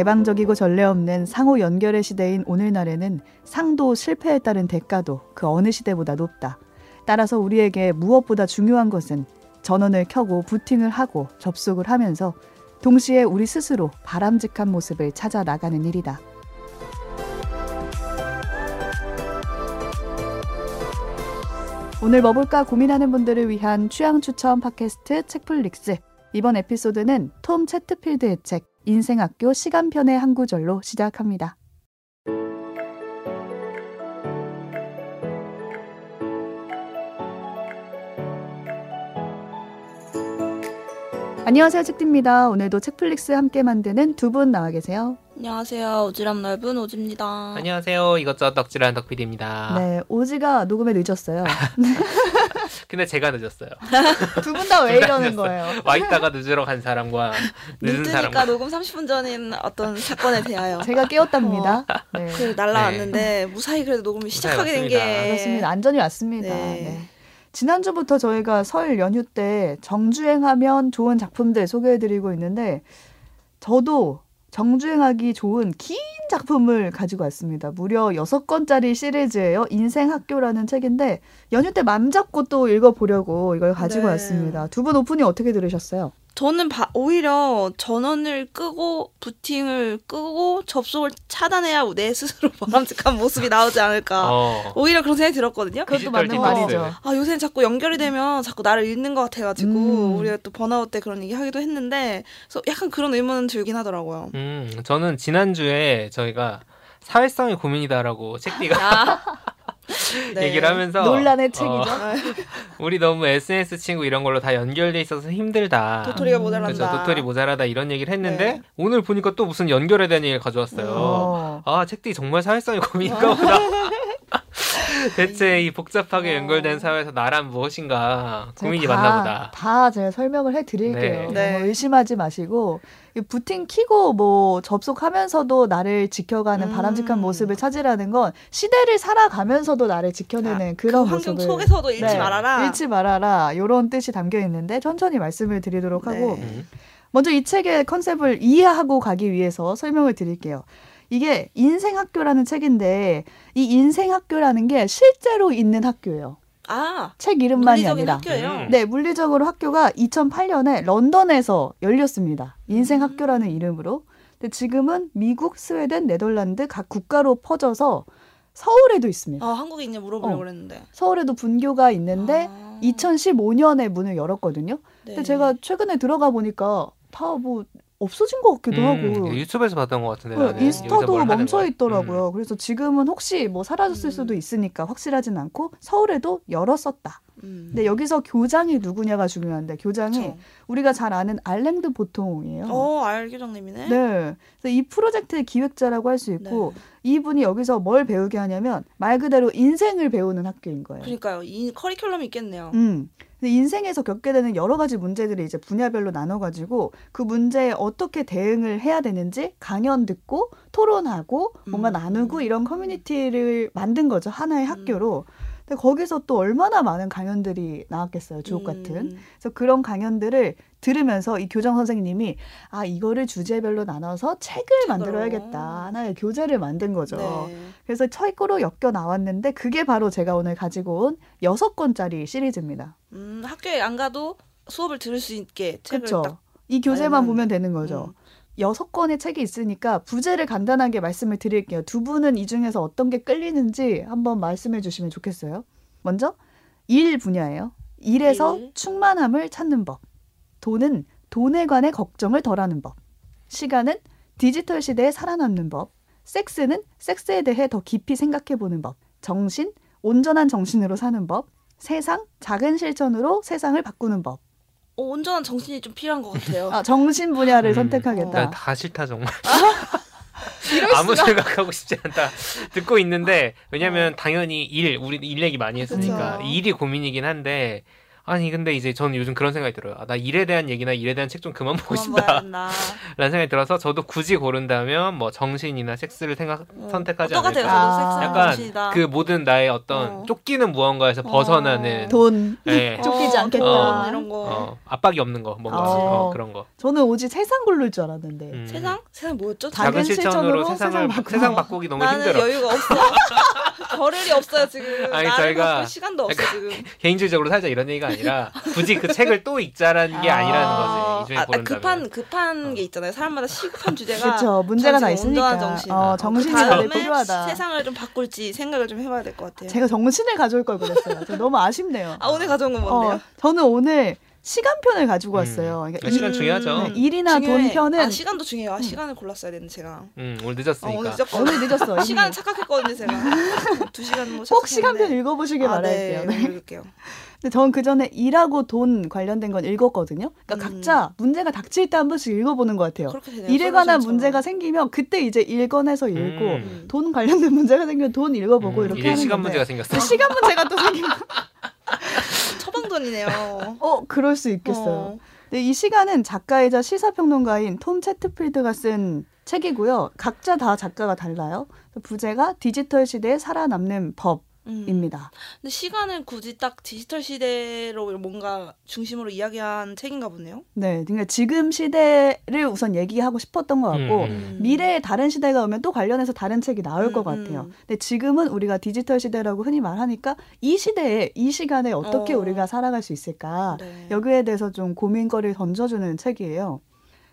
개방적이고 전례 없는 상호 연결의 시대인 오늘날에는 상도 실패에 따른 대가도 그 어느 시대보다 높다. 따라서 우리에게 무엇보다 중요한 것은 전원을 켜고 부팅을 하고 접속을 하면서 동시에 우리 스스로 바람직한 모습을 찾아 나가는 일이다. 오늘 뭐 볼까 고민하는 분들을 위한 취향 추천 팟캐스트 책플릭스. 이번 에피소드는 톰 채트필드의 책 인생학교 시간편의 한 구절로 시작합니다. 안녕하세요 책디입니다. 오늘도 책플릭스 함께 만드는 두 분 나와 계세요. 안녕하세요. 오지랖 넓은 오지입니다. 안녕하세요. 이것저것 덕질한 덕PD입니다. 네, 오지가 녹음에 늦었어요. 근데 제가 늦었어요. 두 분 다 왜 이러는 거예요? 와 있다가 늦으러 간 사람과 늦은 사람과 녹음 30분 전인 어떤 사건에 대하여 제가 깨웠답니다. 네. 그 날라왔는데 무사히 그래도 녹음이 시작하게 된 게. 그렇습니다. 안전히 왔습니다. 네. 네. 지난주부터 저희가 설 연휴 때 정주행하면 좋은 작품들 소개해드리고 있는데 저도 정주행하기 좋은 긴 작품을 가지고 왔습니다. 무려 여섯 권짜리 시리즈예요. 인생 학교라는 책인데 연휴 때 맘 잡고 또 읽어보려고 이걸 가지고 네. 왔습니다. 두 분 오프닝 어떻게 들으셨어요? 저는 바- 오히려 전원을 끄고 부팅을 끄고 접속을 차단해야 내 스스로 바람직한 모습이 나오지 않을까. 어. 오히려 그런 생각이 들었거든요. 그것도 맞는. 말이죠. 아 요새는 자꾸 연결이 되면 자꾸 나를 잃는 것 같아가지고 음. 우리가 또 번아웃 때 그런 얘기 하기도 했는데 그래서 약간 그런 의문은 들긴 하더라고요. 음, 저는 지난 주에 저희가 사회성이 고민이다라고 책디가 아, 네. 얘기를 하면서 논란의 책이죠. 어, 아, 우리 너무 SNS 친구 이런 걸로 다 연결돼 있어서 힘들다. 도토리가 음, 모자란다. 그죠 도토리 모자라다 이런 얘기를 했는데 네. 오늘 보니까 또 무슨 연결에 대한 얘기를 가져왔어요. 어. 아 책디 정말 사회성이 고민인가 보다. 대체 이 복잡하게 어. 연결된 사회에서 나란 무엇인가 고민이 제가 많나 다- 보다. 다 제가 설명을 해드릴게요. 네. 네. 너무 의심하지 마시고 이 부팅 키고 뭐 접속하면서도 나를 지켜가는 음. 바람직한 모습을 찾으라는 건 시대를 살아가면서도 나를 지켜내는 그 그런 환경 모습을 속에서도 잃지 네, 말아라. 잃지 말아라 이런 뜻이 담겨 있는데 천천히 말씀을 드리도록 하고 네. 음. 먼저 이 책의 컨셉을 이해하고 가기 위해서 설명을 드릴게요. 이게 인생학교라는 책인데 이 인생학교라는 게 실제로 있는 학교예요. 아, 책 이름만이 물리적인 아니라. 학교예요. 음. 네, 물리적으로 학교가 2008년에 런던에서 열렸습니다. 인생 학교라는 이름으로. 근데 지금은 미국, 스웨덴, 네덜란드 각 국가로 퍼져서 서울에도 있습니다. 아, 한국에 있냐 물어보려고 어. 그랬는데. 서울에도 분교가 있는데 아, 2015년에 문을 열었거든요. 네. 근데 제가 최근에 들어가 보니까 다 뭐 없어진 것 같기도 음, 하고. 유튜브에서 봤던 것 같은데 네, 인스타도 멈춰? 있더라고요. 음. 그래서 지금은 혹시 뭐 사라졌을 음. 수도 있으니까 확실하진 않고 서울에도 열었었다. 음. 근데 여기서 교장이 누구냐가 중요한데 교장이 그쵸. 우리가 잘 아는 알랭드 보통이에요. 어, 알 교장님이네. 네. 그래서 이 프로젝트의 기획자라고 할 수 있고 네. 이분이 여기서 뭘 배우게 하냐면 말 그대로 인생을 배우는 학교인 거예요. 그러니까요. 이 커리큘럼이 있겠네요. 음. 근데 인생에서 겪게 되는 여러 가지 문제들이 이제 분야별로 나눠가지고 그 문제에 어떻게 대응을 해야 되는지 강연 듣고 토론하고 뭔가 음. 나누고 이런 커뮤니티를 만든 거죠. 하나의 학교로. 근데 거기서 또 얼마나 많은 강연들이 나왔겠어요. 주옥 같은. 음. 그래서 그런 강연들을 들으면서 이 교장 선생님이 아 이거를 주제별로 나눠서 책을 책으로. 만들어야겠다 하나의 교재를 만든 거죠. 네. 그래서 책으로 엮여 나왔는데 그게 바로 제가 오늘 가지고 온 여섯 권짜리 시리즈입니다. 음, 학교에 안 가도 수업을 들을 수 있게 책을. 딱. 이 교재만 보면 되는 거죠. 음. 여섯 권의 책이 있으니까 부제를 간단하게 말씀을 드릴게요. 두 분은 이 중에서 어떤 게 끌리는지 한번 말씀해 주시면 좋겠어요. 먼저 일 분야예요. 일에서 일. 충만함을 찾는 법. 돈은 돈에 관해 걱정을 덜하는 법. 시간은 디지털 시대에 살아남는 법. 섹스는 섹스에 대해 더 깊이 생각해 보는 법. 정신 온전한 정신으로 사는 법. 세상 작은 실천으로 세상을 바꾸는 법. 어, 온전한 정신이 좀 필요한 것 같아요. 아, 정신 분야를 음. 선택하겠다. 나다 싫다 정말. 아무 생각하고 싶지 않다 듣고 있는데 왜냐면 당연히 일 우리 일 얘기 많이 했으니까 그쵸. 일이 고민이긴 한데 아니 근데 이제 저는 요즘 그런 생각이 들어요. 아, 나 일에 대한 얘기나 일에 대한 책 좀 그만 보고 싶다. 라는 생각이 들어서 저도 굳이 고른다면 뭐 정신이나 섹스를 생각 어, 선택하지. 않을까. 저도 아. 섹스 약간 정신이다. 그 모든 나의 어떤 어. 쫓기는 무언가에서 어. 벗어나는 돈. 예. 쫓기지 어, 않겠다. 돈 이런 거. 어, 압박이 없는 거 뭔가 어. 어, 그런 거. 저는 오직 세상 고를 줄 알았는데. 음. 세상? 세상 뭐였죠? 다- 작은 실천으로 실천으로 세상을 세상 세상. 바꾸기 너무 나는 힘들어. 여유가 없어. 거를이 없어요 지금. 아니, 저희가 시간도 없어 지금. 개인주의적으로 살자 이런 얘기가 아니라 굳이 그 책을 또 읽자라는 게 아. 아니라는 거지. 이 중에 아, 아, 고른다면. 급한 급한 어. 게 있잖아요. 사람마다 시급한 주제가 그렇죠. 문제가 다 있으니까. 정신. 어, 어, 정신이 그 다음에 필요하다. 세상을 좀 바꿀지 생각을 좀 해봐야 될 것 같아요. 제가 정신을 가져올 걸 그랬어요. 저 너무 아쉽네요. 아 오늘 가져온 건 뭔데요? 어, 저는 오늘 시간편을 가지고 음. 왔어요. 그러니까 그 시간 음. 중요하죠. 네, 일이나 중요해. 돈 편은 아 시간도 중요해요. 아, 시간을 골랐어야 되는데 제가. 음, 오늘 어, 늦었으니까. 오늘 늦었거든요. 오늘 늦었어. 시간 착각했거든요 제가. 두 시간 뭐꼭 시간편. 읽어보시길 아, 바랄게요. 네, 네. 읽을게요. 근데 전그 전에 일하고 돈 관련된 건 읽었거든요. 그러니까 음. 각자 문제가 닥칠 때 한 번씩 읽어보는 것 같아요. 그렇게 되네요. 일에 관한. 문제가 생기면 그때 이제 일 꺼내서 읽고 음. 돈 관련된 문제가 생기면 돈 읽어보고 음, 이렇게 하는 시간 건데 문제가 생겼어. 근데 시간 문제가 또 생기면 처방전이네요. 어 그럴 수 있겠어요. 어. 네, 이 시간은 작가이자 시사평론가인 톰 채트필드가 쓴 책이고요. 각자 다 작가가 달라요. 부제가 디지털 시대에 살아남는 음. 법 입니다. 근데 시간을 굳이 딱 디지털 시대로 뭔가 중심으로 이야기한 책인가 보네요. 네, 그러니까 지금 시대를 우선 얘기하고 싶었던 것 같고 음. 미래에 다른 시대가 오면 또 관련해서 다른 책이 나올 음, 것 같아요. 음. 근데 지금은 우리가 디지털 시대라고 흔히 말하니까 이 시대에 이 시간에 어떻게 어. 우리가 살아갈 수 있을까 네. 여기에 대해서 좀 고민거리를 던져주는 책이에요.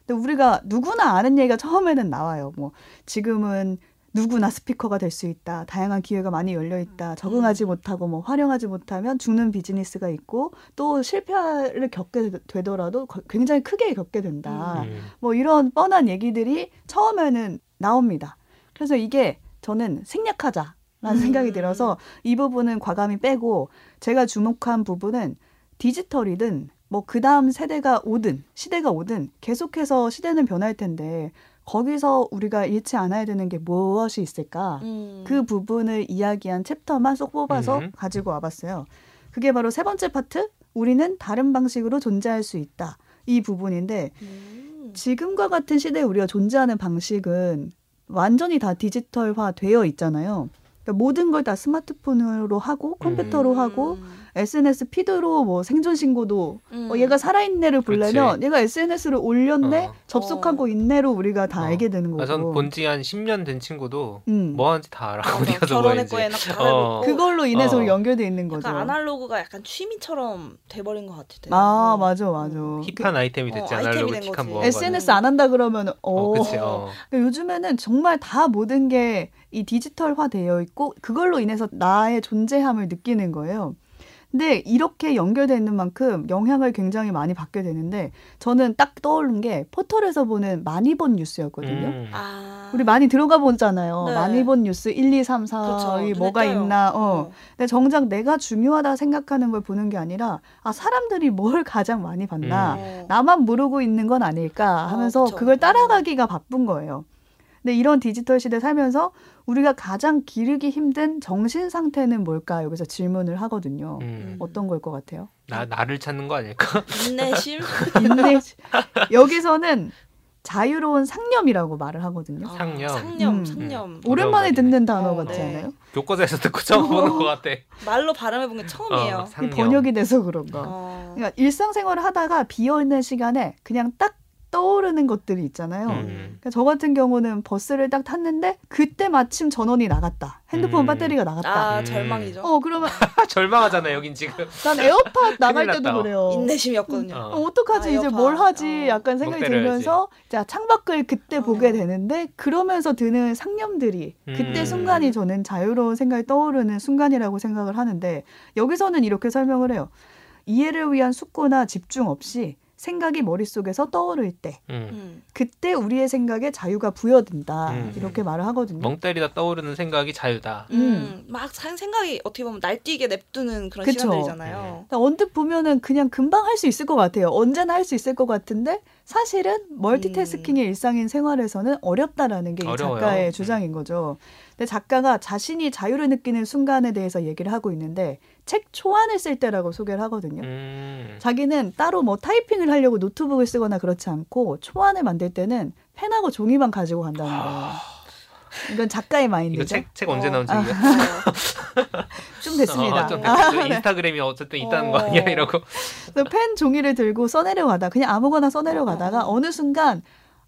근데 우리가 누구나 아는 얘기가 처음에는 나와요. 뭐 지금은 누구나 스피커가 될 수 있다. 다양한 기회가 많이 열려 있다. 적응하지 음. 못하고 뭐 활용하지 못하면 죽는 비즈니스가 있고 또 실패를 겪게 되더라도 거- 굉장히 크게 겪게 된다. 음. 뭐 이런 뻔한 얘기들이 처음에는 나옵니다. 그래서 이게 저는 생략하자 라는 음. 생각이 들어서 이 부분은 과감히 빼고 제가 주목한 부분은 디지털이든 뭐 그 다음 세대가 오든 시대가 오든 계속해서 시대는 변할 텐데 거기서 우리가 잃지 않아야 되는 게 무엇이 있을까? 음. 그 부분을 이야기한 챕터만 쏙 뽑아서 음. 가지고 와봤어요. 그게 바로 세 번째 파트. 우리는 다른 방식으로 존재할 수 있다. 이 부분인데 음. 지금과 같은 시대에 우리가 존재하는 방식은 완전히 다 디지털화 되어 있잖아요. 그러니까 모든 걸 다 스마트폰으로 하고 컴퓨터로 음. 하고 SNS 피드로 뭐 생존 신고도 음. 어, 얘가 살아있네를 보려면 그렇지. 얘가 SNS를 올렸네 어. 접속하고 있네로 우리가 다 어. 알게 되는 거고. 아, 전 본지 한 10년 된 친구도 음. 뭐 하는지 다 알아. 맞아. 어디 가서 뭐 했는지. 결혼했고 다 어. 알고 그걸로 인해서 어. 연결돼 있는 거죠. 약간 아날로그가 약간 취미처럼 돼버린 것 같아. 아 맞아 맞아. 힙한 아이템이 됐지 어, 아날로그 틱한. 뭐. SNS 안 한다 그러면 어. 어, 그치. 어. 그러니까 요즘에는 정말 다 모든 게 이 디지털화 되어 있고 그걸로 인해서 나의 존재함을 느끼는 거예요. 근데 이렇게 연결돼 있는 만큼 영향을 굉장히 많이 받게 되는데 저는 딱 떠오른 게 포털에서 보는 많이 본 뉴스였거든요. 음. 아. 우리 많이 들어가 보잖아요. 네. 많이 본 뉴스 1, 2, 3, 4, 그렇죠. 뭐가 띄어요. 있나. 어. 어. 근데 정작 내가 중요하다 생각하는 걸 보는 게 아니라 아 사람들이 뭘 가장 많이 봤나. 어. 나만 모르고 있는 건 아닐까 하면서 어. 그걸 따라가기가 바쁜 거예요. 근데 이런 디지털 시대 살면서 우리가 가장 기르기 힘든 정신 상태는 뭘까 여기서 질문을 하거든요. 음. 어떤 걸 것 같아요? 나 나를 찾는 거 아닐까? 인내심. 인내. 여기서는 자유로운 상념이라고 말을 하거든요. 아, 상념. 상념. 음. 상념. 오랜만에 듣는 단어 어, 같지 네. 않아요? 교과서에서 듣고 처음 보는 것 같아. 말로 발음해 본 게 처음이에요. 어, 상념. 번역이 돼서 그런가. 어. 그러니까 일상생활을 하다가 비어 있는 시간에 그냥 딱 떠오르는 것들이 있잖아요. 음. 그러니까 저 같은 경우는 버스를 딱 탔는데 그때 마침 전원이 나갔다. 핸드폰 음. 배터리가 나갔다. 아 음. 절망이죠. 어 그러면 절망하잖아 여긴 지금. 난 에어팟 나갈 때도 났다. 그래요. 인내심이었거든요. 어. 어, 어떡하지 아, 이제 에어팟. 뭘 하지 어. 약간 생각이. 들면서 자 창밖을 그때 어. 보게 되는데 그러면서 드는 상념들이 그때 음. 순간이 저는 자유로운 생각이 떠오르는 순간이라고 생각을 하는데 여기서는 이렇게 설명을 해요. 이해를 위한 숙고나 집중 없이 생각이 머릿속에서 떠오를 때 음. 음. 그때 우리의 생각에 자유가 부여된다 음. 이렇게 말을 하거든요. 멍 때리다 떠오르는 생각이 자유다. 음. 막 산- 생각이 어떻게 보면 날뛰게 냅두는 그런 그쵸. 시간들이잖아요. 그러니까 언뜻 보면은 그냥 금방 할 수 있을 것 같아요. 언제나 할 수 있을 것 같은데 사실은 멀티태스킹의 일상인 생활에서는 어렵다라는 게 이. 작가의 음. 주장인 거죠. 근데 작가가 자신이 자유를 느끼는 순간에 대해서 얘기를 하고 있는데 책 초안을 쓸 때라고 소개를 하거든요. 음. 자기는 따로 뭐 타이핑을 하려고 노트북을 쓰거나 그렇지 않고 초안을 만들 때는 펜하고 종이만 가지고 간다는 거예요. 이건 작가의 마인드죠. 책, 책 언제 어. 나온 아? 좀 됐습니다. 어, 좀 아, 됐어. 네. 인스타그램이 어쨌든 있다는 어. 거 아니야 이러고. 펜 종이를 들고 써내려 가다 그냥 아무거나 써내려 가다가 어. 어느 순간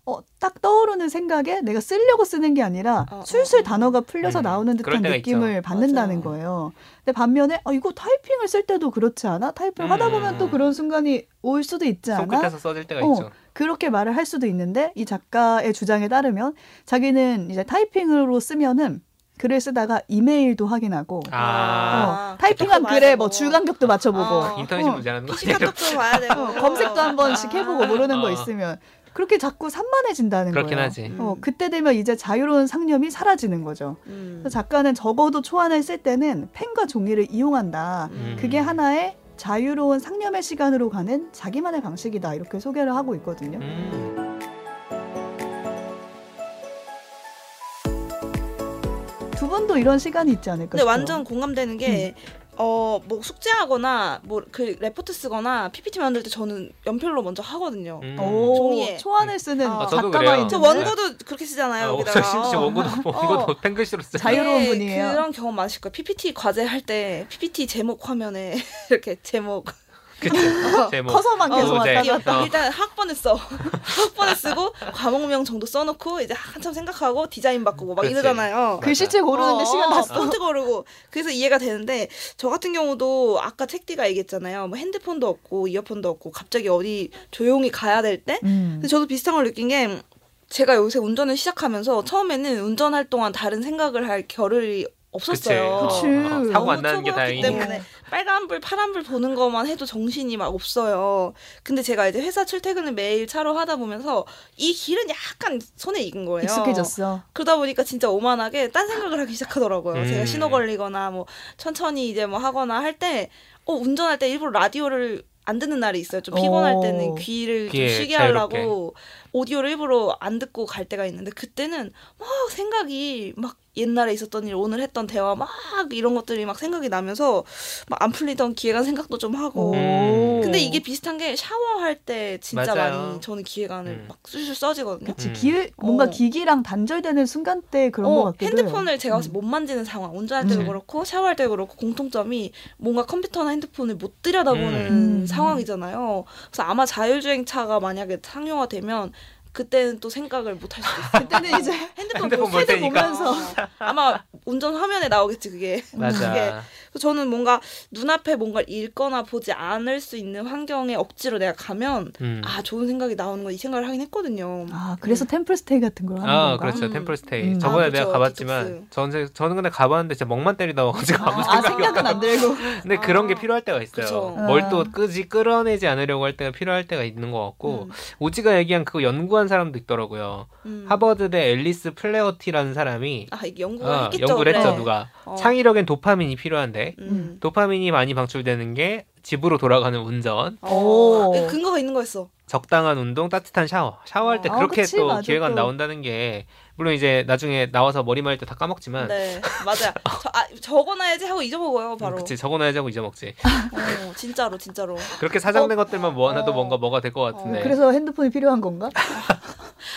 어, 딱 떠오르는 생각에 내가 쓰려고 쓰는 게 아니라 어, 어, 술술 어. 단어가 풀려서 음, 나오는 듯한 느낌을 있죠. 받는다는 맞아요. 거예요. 근데 반면에 어, 이거 타이핑을 쓸 때도 그렇지 않아? 타이핑 하다 보면 음. 또 그런 순간이 올 수도 있지 않아? 손끝에서 써질 때가 어, 있죠. 그렇게 말을 할 수도 있는데 이 작가의 주장에 따르면 자기는 이제 타이핑으로 쓰면은 글을 쓰다가 이메일도 확인하고 아, 어, 타이핑한 글에 뭐. 줄간격도 맞춰보고 어. 인터넷 어. 문제라는 거 되고 어, 검색도 한 번씩 해보고 모르는 거 어. 있으면 그렇게 자꾸 산만해진다는 그렇긴 거예요. 하지. 어, 그때 되면 이제 자유로운 상념이 사라지는 거죠. 음. 그래서 작가는 적어도 초안을 쓸 때는 펜과 종이를 이용한다. 음. 그게 하나의 자유로운 상념의 시간으로 가는 자기만의 방식이다. 이렇게 소개를 하고 있거든요. 음. 두 분도 이런 시간이 있지 않을까 근데 싶어요. 완전 공감되는 게 어, 뭐 숙제하거나 뭐 그 레포트 쓰거나 PPT 만들 때 저는 연필로 먼저 하거든요. 음. 오, 종이에. 초안을 쓰는 아, 저도 작가 그래요. 마인드. 저 네. 원고도 그렇게 쓰잖아요. 아, 여기다가. 심지어 원고도 원고도 어. 펜글씨로 쓰. 자유로운 네, 분이에요. 그런 경험 많으실 거예요. PPT 과제 할 때 PPT 제목 화면에 이렇게 제목 그치. 제목. 커서만 계속 어, 왔다 네. 갔다. 어. 일단 학번에 써. 학번에 쓰고 과목명 정도 써놓고 이제 한참 생각하고 디자인 바꾸고 막 그치. 이러잖아요. 글씨체 고르는데 어, 시간 다 어, 써. 폰트 고르고 그래서 이해가 되는데 저 같은 경우도 아까 책디가 얘기했잖아요. 뭐 핸드폰도 없고 이어폰도 없고 갑자기 어디 조용히 가야 될 때. 음. 근데 저도 비슷한 걸 느낀 게 제가 요새 운전을 시작하면서 처음에는 운전할 동안 다른 생각을 할 겨를이 없었어요. 그치. 어, 사고 안 나는 게 다행이니까. 때문에 빨간불, 파란불 보는 것만 해도 정신이 막 없어요. 근데 제가 이제 회사 출퇴근을 매일 차로 하다 보면서 이 길은 약간 손에 익은 거예요. 익숙해졌어. 그러다 보니까 진짜 오만하게 딴 생각을 하기 시작하더라고요. 음. 제가 신호 걸리거나 뭐 천천히 이제 뭐 하거나 할 때 어, 운전할 때 일부러 라디오를 안 듣는 날이 있어요. 좀 피곤할 오. 때는 귀를 좀 쉬게 자유롭게. 하려고 오디오를 일부러 안 듣고 갈 때가 있는데 그때는 막 생각이 막 옛날에 있었던 일, 오늘 했던 대화 막 이런 것들이 막 생각이 나면서 막 안 풀리던 기획안 생각도 좀 하고. 음. 근데 이게 비슷한 게 샤워할 때 진짜 맞아요. 많이 저는 기획안을 음. 막 술술 써지거든요. 그치 음. 길 뭔가 어. 기기랑 단절되는 순간 때 그런 어, 것 같기도 핸드폰을 해요. 제가 음. 때못 만지는 상황, 운전할 때도 음. 그렇고 샤워할 때도 그렇고 공통점이 뭔가 컴퓨터나 핸드폰을 못 들여다보는 음. 상황이잖아요. 그래서 아마 자율주행차가 만약에 상용화되면 그때는 또 생각을 못 할 수도 있어요. 그때는 이제 핸드폰, 핸드폰 볼 헤드 테니까. 보면서 아마 운전 화면에 나오겠지 그게. 맞아. 그게 그래서 저는 뭔가 눈앞에 뭔가 읽거나 보지 않을 수 있는 환경에 억지로 내가 가면 음. 아 좋은 생각이 나오는 건이 생각을 하긴 했거든요. 아 그래서 템플스테이 같은 걸 하는 아, 건가? 그렇죠. 음. 템플스테이. 음. 저번에 아, 내가 그쵸. 가봤지만. 저는 저는 근데 가봤는데 진짜 멍만 때리다 와가지고 아무 아 생각이 생각은 안 들고. 근데 아. 그런 게 필요할 때가 있어요. 그쵸. 뭘 또 아. 끄지 끌어내지 않으려고 할 때가 필요할 때가 있는 것 같고 음. 오지가 얘기한 그거 연구 한 사람도 있더라고요. 음. 하버드대 앨리스 플레어티라는 사람이 아 연구를 어, 했겠죠. 연구를 했죠 그래. 누가 어. 창의력엔 도파민이 필요한데 음. 도파민이 많이 방출되는 게 집으로 돌아가는 운전, 오. 어, 근거가 있는 거였어. 적당한 운동, 따뜻한 샤워. 샤워할 때 어. 그렇게 아, 그치, 또 맞아, 기회가 또. 나온다는 게 물론 이제 나중에 나와서 머리 말릴 때 다 까먹지만 네, 맞아요. 저, 아, 적어놔야지 하고 잊어먹어요, 바로. 음, 그치 적어놔야지 하고 잊어먹지. 어, 진짜로, 진짜로. 그렇게 사장된 것들만 모아놔도 어. 뭔가 뭐가 될 것 같은데. 그래서 핸드폰이 필요한 건가?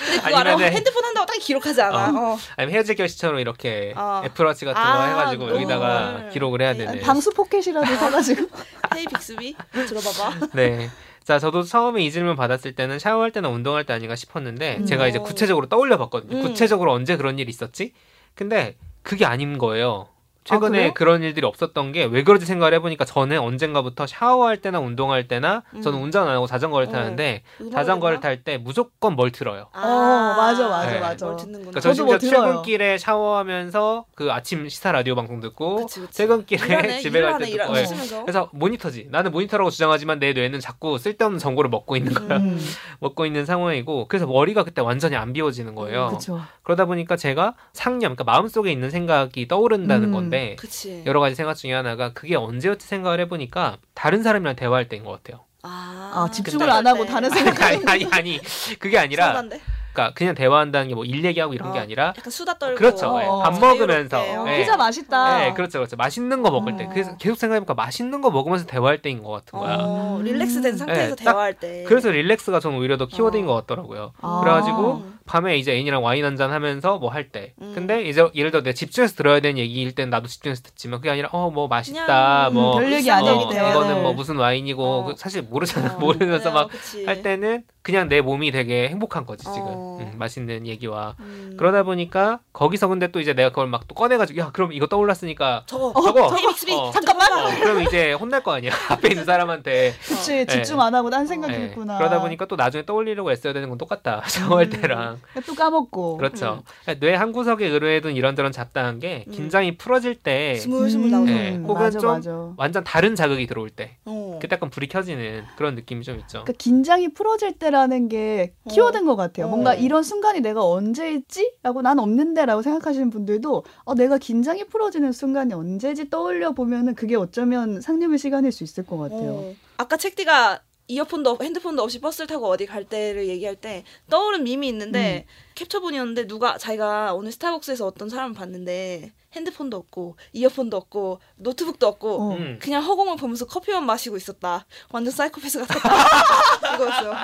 근데 그거 알아? 핸드폰 한다고 딱 기록하지 않아. 어. 아니면 헤어질 결시처럼 이렇게 어. 애플워치 같은 거 아, 해가지고 너무 여기다가 뭘. 기록을 해야 되는. 방수 포켓이라도 사가지고. 헤이 빅스비 들어봐봐. 네. 자, 저도 처음에 이 질문 받았을 때는 샤워할 때나 운동할 때 아닌가 싶었는데 음. 제가 이제 어. 구체적으로 떠올려 봤거든요. 음. 구체적으로 언제 그런 일이 있었지? 근데 그게 아닌 거예요. 최근에 아? 그런 일들이 없었던 게 왜 그런지 생각을 해보니까 저는 언젠가부터 샤워할 때나 운동할 때나 저는 음. 운전 안 하고 자전거를 어. 타는데 음악을 자전거를? 탈 때 무조건 뭘 틀어요. 아, 어, 맞아, 맞아, 네. 맞아. 뭘 듣는구나. 그러니까 저 저도 뭐. 출근길에 샤워하면서 그 아침 시사 라디오 방송 듣고 그치, 그치. 퇴근길에 일하네, 집에 갈 때 듣고 예. 쓰면서. 그래서 모니터지. 나는 모니터라고 주장하지만 내 뇌는 자꾸 쓸데없는 정보를 먹고 있는 거야. 음, 먹고 있는 상황이고 그래서 머리가 그때 완전히 안 비워지는 거예요. 그렇죠. 그러다 보니까 제가 상념, 그러니까 마음속에 있는 생각이 떠오른다는 음. 건데 그치. 여러 가지 생각 중에 하나가 그게 언제였지 생각을 해보니까 다른 사람이랑 대화할 때인 것 같아요. 아, 아, 집중을 안 하고 다른 생각. 아니 아니 아니 그게 아니라 서운한데? 그러니까 그냥 대화한다는 게 뭐 일 얘기하고 이런 게 어, 아니라 약간 수다 떨고 그렇죠. 예, 밥 먹으면서. 자유롭게. 어, 예. 피자 맛있다. 네, 그렇죠, 그렇죠. 맛있는 거 먹을 때. 어. 그래서 계속 생각해보니까 맛있는 거 먹으면서 대화할 때인 것 같은 거야. 어, 음. 릴렉스된 상태에서 네, 딱 대화할 때. 그래서 릴렉스가 저는 오히려 더 키워드인 어. 것 같더라고요. 아. 그래가지고 밤에 이제 애인이랑 와인 한 잔 하면서 뭐 할 때. 음. 근데 이제 예를 들어 내가 집중해서 들어야 되는 얘기일 땐 나도 집중해서 듣지만 그게 아니라 어 뭐 맛있다 그냥, 뭐 음, 별 얘기 일상 아닐 어, 때. 이거는 뭐 무슨 와인이고 어. 그 사실 모르잖아 어, 모르면서 막. 할 때는 그냥 내 몸이 되게 행복한 거지 지금 어. 음, 맛있는 얘기와 음. 그러다 보니까 거기서 근데 또 이제 내가 그걸 막 또 꺼내가지고 야 그럼 이거 떠올랐으니까 저거 저거 KBXB 어. 잠깐만 어, 그럼 이제 혼날 거 아니야 앞에 있는 사람한테 그치 집중 안 하고 딴 생각이 예, 있구나. 그러다 보니까 또 나중에 떠올리려고 애써야 되는 건 똑같다 샤워할 음. 때랑 또 까먹고. 그렇죠 뇌 한 구석에 의뢰해둔 이런저런 잡다한 게 음. 긴장이 풀어질 때 스물스물 나오죠. 예, 혹은 맞아, 좀 맞아. 완전 다른 자극이 들어올 때 어. 그때 약간 불이 켜지는 그런 느낌이 좀 있죠 그러니까 긴장이 풀어질 때 라는 게 키워드인 것 같아요. 어. 뭔가 이런 순간이 내가 언제 있지? 라고 난 없는데라고 생각하시는 분들도 어, 내가 긴장이 풀어지는 순간이 언제지 떠올려 보면은 그게 어쩌면 상념의 시간일 수 있을 것 같아요. 어. 아까 책디가 이어폰도 없- 핸드폰도 없이 버스를 타고 어디 갈 때를 얘기할 때 떠오른 밈이 있는데 캡처본이었는데 누가 자기가 오늘 스타벅스에서 어떤 사람을 봤는데 핸드폰도 없고 이어폰도 없고 노트북도 없고 어. 음. 그냥 허공을 보면서 커피만 마시고 있었다. 완전 사이코패스 같았다. 이거였어요.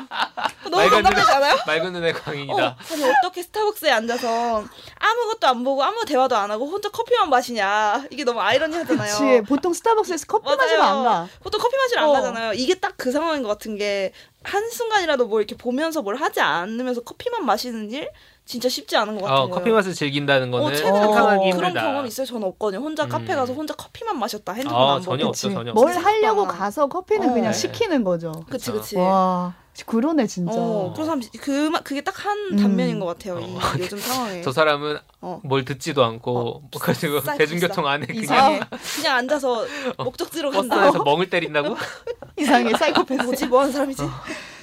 너무 공감되지 않아요? 맑은 눈의 어, 광인이다 아니 어떻게 스타벅스에 앉아서 아무것도 안 보고 아무 대화도 안 하고 혼자 커피만 마시냐 이게 너무 아이러니하잖아요. 그치. 보통 스타벅스에서 커피 맞아요. 마시면 안 가. 보통 커피 마시러 안 어. 가잖아요. 이게 딱 그 상황인 것 같은 게 한순간이라도 뭐 이렇게 보면서 뭘 하지 않으면서 커피만 마시는 일 진짜 쉽지 않은 것 같은 어, 거예요. 커피 맛을 즐긴다는 거는 어, 상상하기 그런 힘들다 경험 있어요. 저는 없거든요. 혼자 음. 카페 가서 혼자 커피만 마셨다. 핸드폰 아, 안. 전혀 그치. 전혀 뭘 없어요. 하려고 진짜. 가서 커피는 어. 그냥 네. 시키는 거죠. 그치. 그치. 와, 그러네 진짜. 어, 그런 사람 그 마- 그게 딱한 음. 단면인 것 같아요. 이 어. 요즘 상황에. 저 사람은 어. 뭘 듣지도 않고 어, 뭐 가지고. 대중교통 안에 그냥 이상해. 그냥 앉아서 목적지로 간다. 버스에서 멍을 때린다고? 이상해 사이코패스. 뭐지 뭐 하는 사람이지?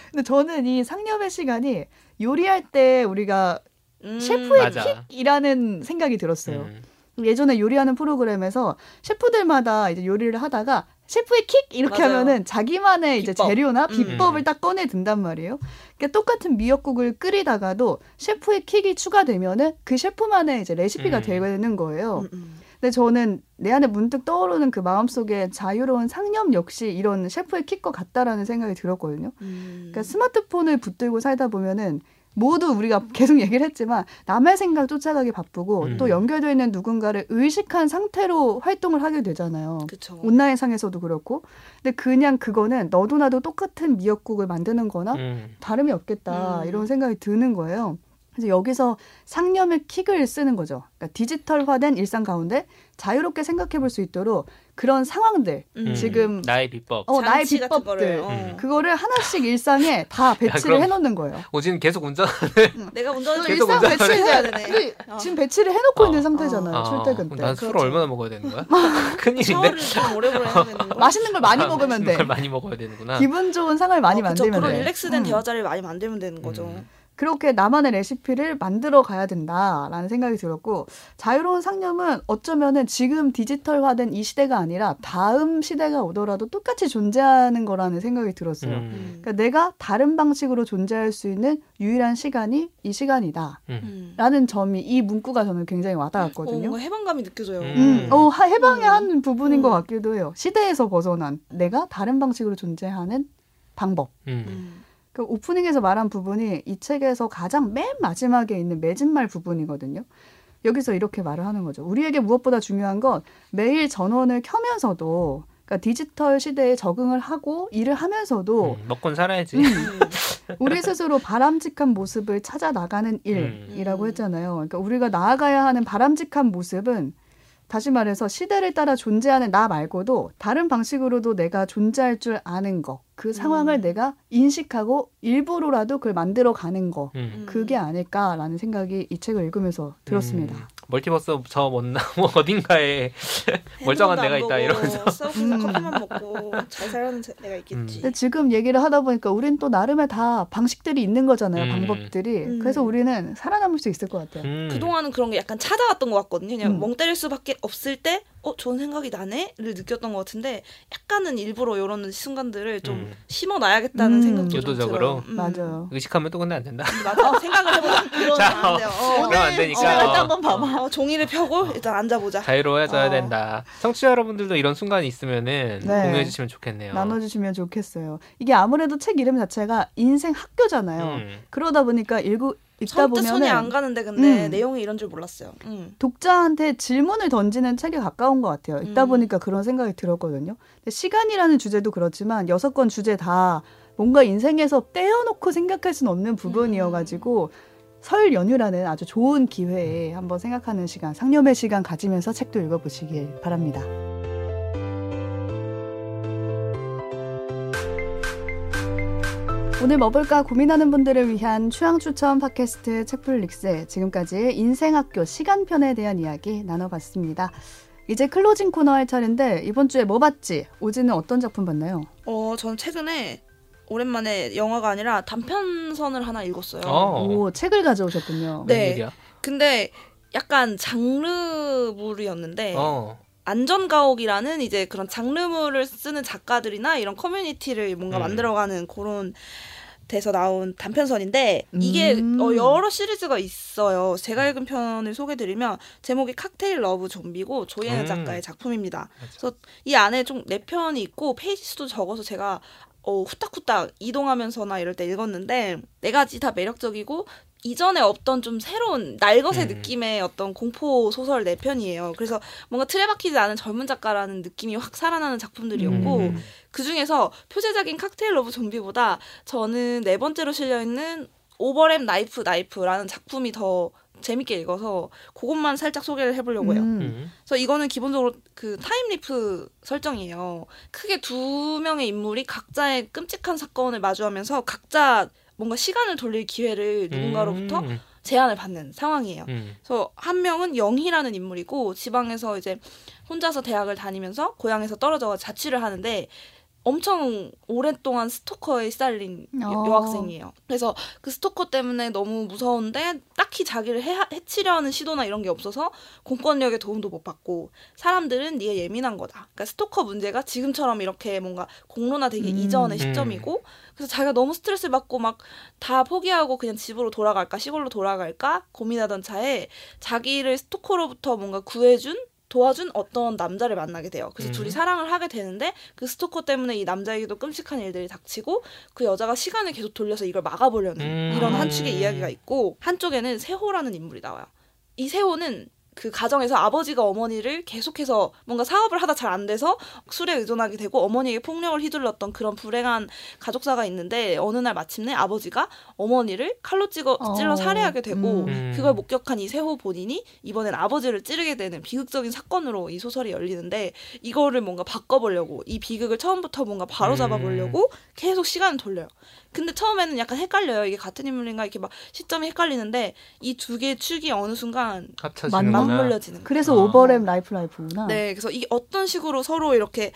근데 저는 이 상념의 시간이 요리할 때 우리가 음. 셰프의 맞아. 킥이라는 생각이 들었어요. 음. 예전에 요리하는 프로그램에서 셰프들마다 이제 요리를 하다가 셰프의 킥 이렇게 맞아요. 하면은 자기만의 이제 비법. 재료나 음. 비법을 딱 꺼내 든단 말이에요. 그러니까 똑같은 미역국을 끓이다가도 셰프의 킥이 추가되면은 그 셰프만의 이제 레시피가 음. 되는 거예요. 음, 음. 근데 저는 내 안에 문득 떠오르는 그 마음속에 자유로운 상념 역시 이런 셰프의 킥과 같다라는 생각이 들었거든요. 음. 그러니까 스마트폰을 붙들고 살다 보면은 모두 우리가 계속 얘기를 했지만 남의 생각 쫓아가기 바쁘고 음. 또 연결되어 있는 누군가를 의식한 상태로 활동을 하게 되잖아요. 그쵸. 온라인상에서도 그렇고. 근데 그냥 그거는 너도 나도 똑같은 미역국을 만드는 거나 음. 다름이 없겠다 음. 이런 생각이 드는 거예요. 그래서 여기서 상념의 킥을 쓰는 거죠. 그러니까 디지털화된 일상 가운데 자유롭게 생각해 볼 수 있도록 그런 상황들, 음. 지금 나의 비법. 어, 나의 비법들, 어. 음. 그거를 하나씩 일상에 다 배치를 해놓는 거예요. 오진 계속 운전. 내가 운전을 그 계속 일상 운전을 배치를 해야 해야 되네. 돼. 어. 지금 배치를 해놓고 어. 있는 상태잖아요. 아, 출퇴근 때. 난 술을 그렇죠. 얼마나 먹어야 되는 거야? 큰일인데. 샤워를 좀 오래오래 해야 되는 거. 맛있는 걸 많이 먹으면 돼. 걸 많이 먹어야 되는구나. 기분 좋은 상을 많이 어. 만들면 그런 돼. 릴렉스된 음. 대화 자리를 많이 만들면 되는 거죠. 음. 그렇게 나만의 레시피를 만들어 가야 된다라는 생각이 들었고 자유로운 상념은 어쩌면은 지금 디지털화된 이 시대가 아니라 다음 시대가 오더라도 똑같이 존재하는 거라는 생각이 들었어요. 음. 그러니까 내가 다른 방식으로 존재할 수 있는 유일한 시간이 이 시간이다. 음. 음. 라는 점이 이 문구가 저는 굉장히 어, 와닿았거든요. 뭔가 해방감이 느껴져요. 음, 어, 하- 해방의 음. 한 부분인 음. 것 같기도 해요. 시대에서 벗어난 내가 다른 방식으로 존재하는 방법. 음. 음. 그 오프닝에서 말한 부분이 이 책에서 가장 맨 마지막에 있는 맺은말 부분이거든요. 여기서 이렇게 말을 하는 거죠. 우리에게 무엇보다 중요한 건 매일 전원을 켜면서도 그러니까 디지털 시대에 적응을 하고 일을 하면서도 음. 먹곤 살아야지. 음. 우리 스스로 바람직한 모습을 찾아 나가는 일이라고 음. 했잖아요. 그러니까 우리가 나아가야 하는 바람직한 모습은 다시 말해서 시대를 따라 존재하는 나 말고도 다른 방식으로도 내가 존재할 줄 아는 거, 그 상황을 음. 내가 인식하고 일부러라도 그걸 만들어 가는 거, 음. 그게 아닐까라는 생각이 이 책을 읽으면서 들었습니다. 음. 멀티버스 저 못나 뭐 어딘가에 멀쩡한 내가 있다 이러면서. 음. 커피만 먹고 잘 살아는 제- 내가 있겠지. 근데 지금 얘기를 하다 보니까 우린 또 나름의 다 방식들이 있는 거잖아요, 음. 방법들이. 음. 그래서 우리는 살아남을 수 있을 것 같아요. 음. 그동안은 그런 게 약간 찾아왔던 것 같거든요. 그냥 음. 멍 때릴 수밖에 없을 때, 어 좋은 생각이 나네를 느꼈던 것 같은데 약간은 일부러 이런 순간들을 좀 음. 심어놔야겠다는 음. 생각도 좀 유도적으로? 음. 맞아요. 의식하면 또 근데 안 된다. 맞아 생각을 해보자. 자, 안. 어. 그럼 안 되니까. 어. 할때 한번 봐봐. 어, 종이를 펴고 일단 앉아보자. 자유로워져야 어. 된다. 청취자 여러분들도 이런 순간이 있으면은 네. 공유해 주시면 좋겠네요. 나눠 주시면 좋겠어요. 이게 아무래도 책 이름 자체가 인생 학교잖아요. 음. 그러다 보니까 읽고 읽다 선뜻 손이 안 가는데 근데 음. 내용이 이런 줄 몰랐어요. 음. 독자한테 질문을 던지는 책에 가까운 것 같아요. 읽다 음. 보니까 그런 생각이 들었거든요. 근데 시간이라는 주제도 그렇지만 여섯 권 주제 다 뭔가 인생에서 떼어놓고 생각할 수는 없는 부분이어가지고 설 연휴라는 아주 좋은 기회에 한번 생각하는 시간, 상념의 시간 가지면서 책도 읽어보시길 바랍니다. 오늘 뭐 볼까 고민하는 분들을 위한 취향 추천 팟캐스트 책플릭스 지금까지 인생학교 시간편에 대한 이야기 나눠봤습니다. 이제 클로징 코너 할 차례인데 이번 주에 뭐 봤지? 오지는 어떤 작품 봤나요? 어, 저는 최근에 오랜만에 영화가 아니라 단편선을 하나 읽었어요. 어. 오 책을 가져오셨군요. 네. 웬일이야? 근데 약간 장르물이었는데 어. 안전가옥이라는 이제 그런 장르물을 쓰는 작가들이나 이런 커뮤니티를 뭔가 음. 만들어가는 그런 데서 나온 단편선인데 이게 음. 어, 여러 시리즈가 있어요. 제가 읽은 편을 소개드리면 제목이 칵테일 러브 좀비고 조예은 음. 작가의 작품입니다. 맞아. 그래서 이 안에 좀 네 편이 있고 페이지 수도 적어서 제가 어, 후딱후딱 이동하면서나 이럴 때 읽었는데 네 가지 다 매력적이고 이전에 없던 좀 새로운 날것의 음. 느낌의 어떤 공포 소설 네 편이에요. 그래서 뭔가 틀에 박히지 않은 젊은 작가라는 느낌이 확 살아나는 작품들이었고 음. 그 중에서 표제작인 칵테일 러브 좀비보다 저는 네 번째로 실려 있는 오버랩 나이프 나이프라는 작품이 더 재밌게 읽어서 그것만 살짝 소개를 해보려고 해요. 음. 음. 그래서 이거는 기본적으로 그 time leap 설정이에요. 크게 두 명의 인물이 각자의 끔찍한 사건을 마주하면서 각자 뭔가 시간을 돌릴 기회를 누군가로부터 음. 제안을 받는 상황이에요. 음. 그래서 한 명은 영희라는 인물이고 지방에서 이제 혼자서 대학을 다니면서 고향에서 떨어져 자취를 하는데 엄청 오랫동안 스토커에 시달린 여- 어. 여학생이에요. 그래서 그 스토커 때문에 너무 무서운데 딱히 자기를 해, 해치려는 시도나 이런 게 없어서 공권력의 도움도 못 받고 사람들은 네가 예민한 거다. 그러니까 스토커 문제가 지금처럼 이렇게 뭔가 공론화되기 음. 이전의 음. 시점이고 그래서 자기가 너무 스트레스를 받고 막 다 포기하고 그냥 집으로 돌아갈까 시골로 돌아갈까 고민하던 차에 자기를 스토커로부터 뭔가 구해준 도와준 어떤 남자를 만나게 돼요. 그래서 음. 둘이 사랑을 하게 되는데 그 스토커 때문에 이 남자에게도 끔찍한 일들이 닥치고 그 여자가 시간을 계속 돌려서 이걸 막아보려는 음. 이런 한 축의 이야기가 있고 한쪽에는 세호라는 인물이 나와요. 이 세호는 그 가정에서 아버지가 어머니를 계속해서 뭔가 사업을 하다 잘 안 돼서 술에 의존하게 되고 어머니에게 폭력을 휘둘렀던 그런 불행한 가족사가 있는데 어느 날 마침내 아버지가 어머니를 칼로 찍어 찔러 어. 살해하게 되고 음. 그걸 목격한 이 세호 본인이 이번엔 아버지를 찌르게 되는 비극적인 사건으로 이 소설이 열리는데 이거를 뭔가 바꿔보려고 이 비극을 처음부터 뭔가 바로잡아보려고 계속 시간을 돌려요. 근데 처음에는 약간 헷갈려요. 이게 같은 인물인가 이렇게 막 시점이 헷갈리는데 이 두 개의 축이 어느 순간. 맞물려지는 거예요. 그래서 아. 오버랩 나이프 나이프구나. 네, 그래서 이게 어떤 식으로 서로 이렇게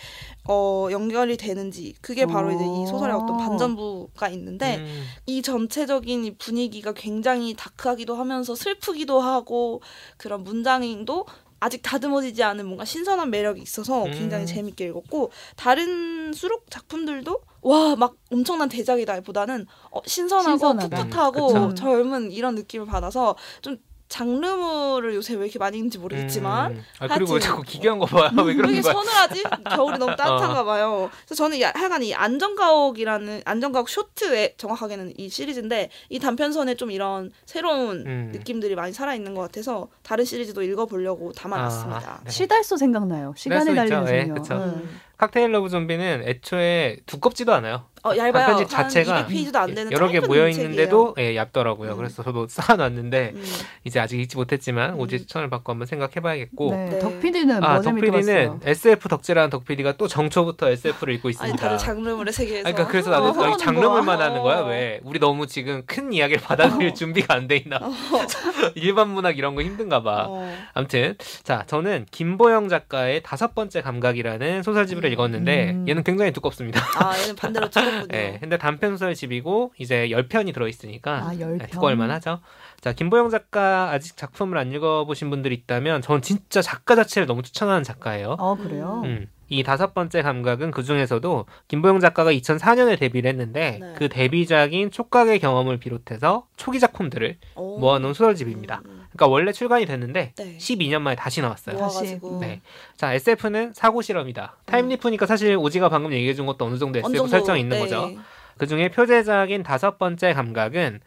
어, 연결이 되는지 그게 바로 이제 이 소설의 어떤 오. 반전부가 있는데 음. 이 전체적인 이 분위기가 굉장히 dark하기도 하면서 슬프기도 하고 그런 문장도 아직 다듬어지지 않은 뭔가 신선한 매력이 있어서 음. 굉장히 재밌게 읽었고 다른 수록 작품들도 와 막 엄청난 대작이다 보다는 어, 신선하고 신선하다. 풋풋하고 음, 그쵸. 젊은 이런 느낌을 받아서 좀 장르물을 요새 왜 이렇게 많이 읽는지 모르겠지만 음. 아, 그리고 왜 하여튼- 자꾸 기괴한 거 봐. 왜왜 그런 거야? 서늘하지? 겨울이 너무 어. 따뜻한가 봐요. 그래서 저는 이- 하여간 이 안전가옥이라는 안전가옥 쇼트에 정확하게는 이 시리즈인데 이 단편선에 좀 이런 새로운 음. 느낌들이 많이 살아있는 것 같아서 다른 시리즈도 읽어보려고 담아놨습니다. 아, 네. 시달소 생각나요. 시간이 시달소 있죠. 달리는 예, 소녀. 그쵸. 음. 칵테일 러브 좀비는 애초에 두껍지도 않아요. 어, 얇아요. 단편집 한 자체가 200페이지도 안 되는 여러 개 짧은 모여. 있는데도 예, 얇더라고요. 음. 그래서 저도 쌓아놨는데 음. 이제 아직 읽지 못했지만 음. 오지 추천을 받고 한번 생각해봐야겠고. 네. 네. 덕피디는 아뭐 봤어요? SF 덕질하는 덕PD가 또 정초부터 SF를 읽고 아니 있습니다. 다른 장르물의 세계에서 아니, 그러니까 그래서 어, 나도 여기 장르물만 거야. 하는 거야 어. 왜? 우리 너무 지금 큰 이야기를 받아들일 어. 준비가 안 돼 있나? 일반 문학 이런 거 힘든가 봐. 어. 아무튼 자 저는 김보영 작가의 다섯 번째 감각이라는 소설집을 음. 읽었는데 음. 얘는 굉장히 두껍습니다. 아 얘는 반대로 두껍다. 그렇군요. 네, 근데 단편 소설 집이고 이제 10편이 들어 있으니까 아, 열 네, 편. 두꺼울 만 하죠. 자, 김보영 작가 아직 작품을 안 읽어 보신 분들이 있다면 전 진짜 작가 자체를 너무 추천하는 작가예요. 어 그래요. 음. 이 다섯 번째 감각은 그 중에서도 김보영 작가가 2004년에 데뷔를 했는데 네. 그 데뷔작인 촉각의 경험을 비롯해서 초기 작품들을 오. 모아놓은 소설집입니다. 음, 그러니까 원래 출간이 됐는데 네. 12년 만에 다시 나왔어요. 와. 모아가지고 네. 자, SF는 사고 실험이다. 타임리프니까 사실 오지가 방금 얘기해 준 것도 어느 정도 SF 어느 정도, 설정이 있는 네. 거죠. 그 중에 표제작인 다섯 번째 감각은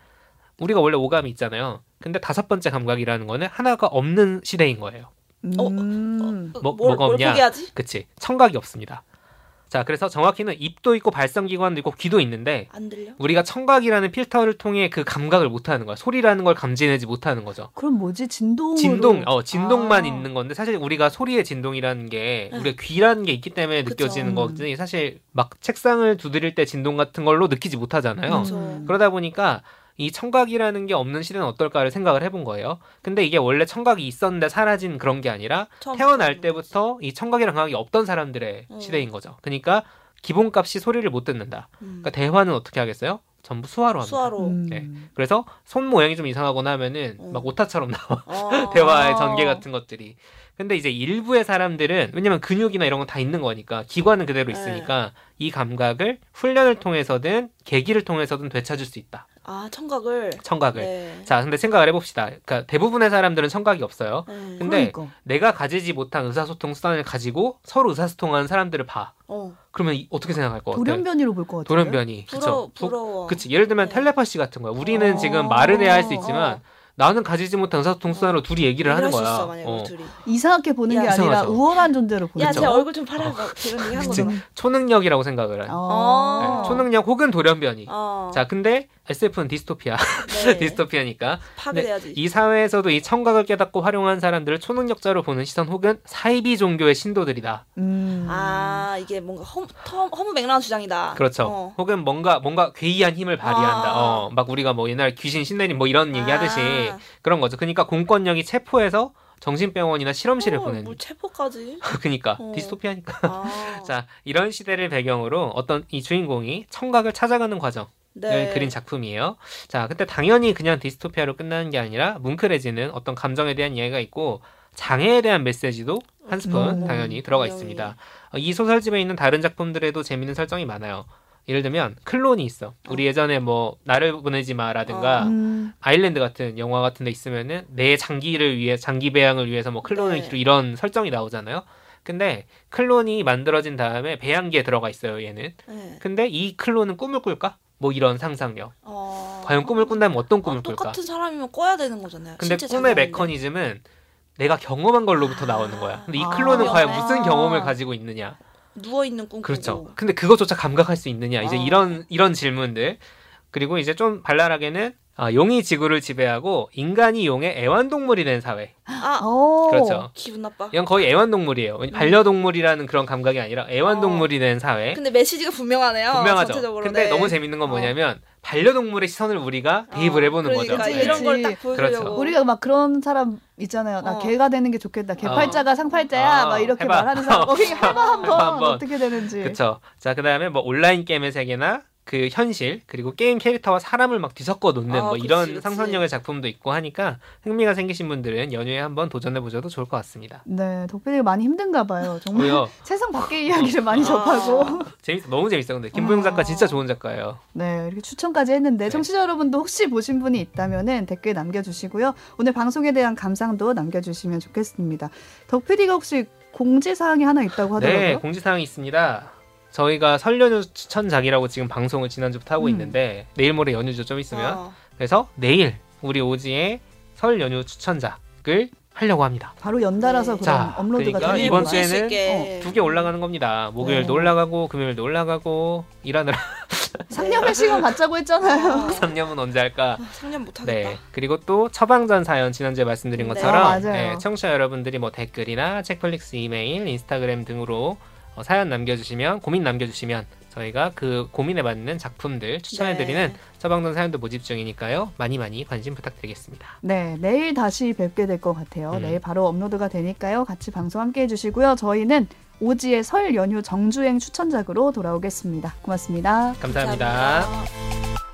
우리가 원래 오감이 있잖아요. 근데 다섯 번째 감각이라는 거는 하나가 없는 시대인 거예요. 음. 어, 뭐- 뭘, 뭐가 뭘 없냐? 그치? 청각이 없습니다. 자, 그래서 정확히는 입도 있고 발성기관도 있고 귀도 있는데 안 들려? 우리가 청각이라는 필터를 통해 그 감각을 못하는 거야. 소리라는 걸 감지내지 못하는 거죠. 그럼 뭐지 진동으로? 진동, 어, 진동만 아. 있는 건데 사실 우리가 소리의 진동이라는 게 네. 우리가 귀라는 게 있기 때문에 그쵸. 느껴지는 음. 거지 사실 막 책상을 두드릴 때 진동 같은 걸로 느끼지 못하잖아요. 음. 그러다 보니까 이 청각이라는 게 없는 시대는 어떨까를 생각을 해본 거예요. 근데 이게 원래 청각이 있었는데 사라진 그런 게 아니라 태어날 때부터 이 청각이랑 감각이 없던 사람들의 어. 시대인 거죠. 그러니까 기본값이 소리를 못 듣는다. 음. 그러니까 대화는 어떻게 하겠어요? 전부 수화로 합니다. 수화로. 음. 네. 그래서 손 모양이 좀 이상하거나 하면은 어. 막 오타처럼 나와. 어. 대화의 전개 같은 것들이. 근데 이제 일부의 사람들은 왜냐면 근육이나 이런 건 다 있는 거니까 기관은 그대로 네. 있으니까 이 감각을 훈련을 통해서든 계기를 통해서든 되찾을 수 있다. 아 청각을. 청각을. 네. 자, 근데 생각을 해봅시다. 그러니까 대부분의 사람들은 청각이 없어요. 네. 근데 그러니까. 내가 가지지 못한 의사소통 수단을 가지고 서로 의사소통하는 사람들을 봐. 어. 그러면 이- 어떻게 생각할 것 같아? 돌연변이로 볼 것 같아요. 돌연변이. 부러 그쵸? 부러워. 그치. 예를 들면 네. 텔레파시 같은 거야. 우리는 어. 지금 말은 해야 할 수 있지만 어. 나는 가지지 못한 의사소통 수단으로 둘이 얘기를 하는 거야. 있어, 만약에 어. 이상하게 보는 야, 게 아니라 이상하죠. 우월한 존재로 보는 야, 그쵸. 제 얼굴 좀 팔아. 얘기 한. 거잖아. 초능력이라고 생각을 한. 어. 네, 초능력 혹은 돌연변이. 어. 자, 근데 SF는 디스토피아. 네. 디스토피아니까. 파괴돼야지. 이 사회에서도 이 청각을 깨닫고 활용한 사람들을 초능력자로 보는 시선 혹은 사이비 종교의 신도들이다. 음. 아 이게 뭔가 허, 허, 허무맹랑한 주장이다. 그렇죠. 어. 혹은 뭔가 뭔가 괴이한 힘을 발휘한다. 아. 어, 막 우리가 뭐 옛날 귀신 신내림 뭐 이런 얘기 하듯이 아. 그런 거죠. 그러니까 공권력이 체포해서 정신병원이나 실험실에 어, 보내는. 뭐 체포까지. 그러니까 어. 디스토피아니까. 아. 자, 이런 시대를 배경으로 어떤 이 주인공이 청각을 찾아가는 과정을 네. 그린 작품이에요. 자, 그때 당연히 그냥 디스토피아로 끝나는 게 아니라 뭉클해지는 어떤 감정에 대한 이야기가 있고 장애에 대한 메시지도 한 스푼 음. 당연히 들어가. 있습니다. 어, 이 소설집에 있는 다른 작품들에도 재밌는 설정이 많아요. 예를 들면 클론이 있어. 우리 예전에 뭐 나를 보내지 마라든가 음. 아일랜드 같은 영화 같은 데 있으면은 내 장기를 위해 장기 배양을 위해서 뭐 클론을 네. 기르 이런 설정이 나오잖아요. 근데 클론이 만들어진 다음에 배양기에 들어가 있어요, 얘는. 네. 근데 이 클론은 꿈을 꿀까? 뭐 이런 상상력. 어. 과연 꿈을 꾼다면 어떤 아, 꿈을 꿀까? 똑같은 사람이면 꿔야 되는 거잖아요. 근데 꿈의. 메커니즘은 내가 경험한 걸로부터 나오는 거야. 근데 이 아. 클론은 과연 그러네. 무슨 경험을 가지고 있느냐? 누워 있는 꿈 그렇죠. 꾸고. 근데 그것조차 감각할 수 있느냐? 이제 어. 이런 이런 질문들. 그리고 이제 좀 발랄하게는 아, 용이 지구를 지배하고 인간이 용의 애완동물이 된 사회. 아 어. 그렇죠. 기분 나빠. 이건 거의 애완동물이에요. 음. 반려동물이라는 그런 감각이 아니라 애완동물이 된 사회. 근데 메시지가 분명하네요. 분명하죠. 전체적으로. 근데 네. 너무 재밌는 건 뭐냐면 반려동물의 시선을 우리가 대입을 어, 해보는 그러니까 거죠. 그치, 이런 그치. 걸딱 보여주려고. 그렇죠. 우리가 막 그런 사람 있잖아요. 나 어. 개가 되는 게 좋겠다. 개 어. 팔자가 상팔자야. 아, 막 이렇게 해봐. 말하는 사람. 어, 그냥 해봐 한번. 해봐 한번. 어떻게 되는지. 그렇죠. 자, 그다음에 뭐 온라인 게임의 세계나 그 현실 그리고 게임 캐릭터와 사람을 막 뒤섞어 놓는 아, 뭐 그치, 이런 그치. 상상력의 작품도 있고 하니까 흥미가 생기신 분들은 연휴에 한번 도전해 보셔도 좋을 것 같습니다. 네, 덕분에 많이 힘든가 봐요. 정말? 세상 밖의 이야기를 많이 아. 접하고. 재밌어. 너무 재밌어. 근데 김보영 작가 어. 진짜 좋은 작가예요. 네, 이렇게 추천까지 했는데 네. 청취자 여러분도 혹시 보신 분이 있다면은 댓글 남겨주시고요. 오늘 방송에 대한 감상도 남겨주시면 좋겠습니다. 덕PD가 혹시 공지사항이 하나 있다고 하더라고요. 네, 공지사항이 있습니다. 저희가 설 연휴 추천작이라고 지금 방송을 지난주부터 하고 음. 있는데 내일 모레 연휴죠 좀 있으면 어. 그래서 내일 우리 오지의 설 연휴 추천작을 하려고 합니다. 바로 연달아서 네. 그럼 자, 업로드가 그러니까 이번 주에는 있게. 두개 올라가는 겁니다. 목요일도 네. 올라가고 금요일도 올라가고 일하느라 상념의 시간 갖자고 했잖아요. 어. 상념은 언제 할까? 아, 상념 못 하겠다. 네. 그리고 또 처방전 사연 지난주에 말씀드린 네. 것처럼 아, 맞아요. 네, 청취자 여러분들이 뭐 댓글이나 책플릭스 이메일, 인스타그램 등으로 어, 사연 남겨주시면 고민 남겨주시면 저희가 그 고민에 맞는 작품들 추천해드리는 네. 처방전 사연도 모집 중이니까요. 많이 많이 관심 부탁드리겠습니다. 네, 내일 다시 뵙게 될 것 같아요. 음. 내일 바로 업로드가 되니까요. 같이 방송 함께 해주시고요. 저희는 오지의 설 연휴 정주행 추천작으로 돌아오겠습니다. 고맙습니다. 감사합니다. 감사합니다.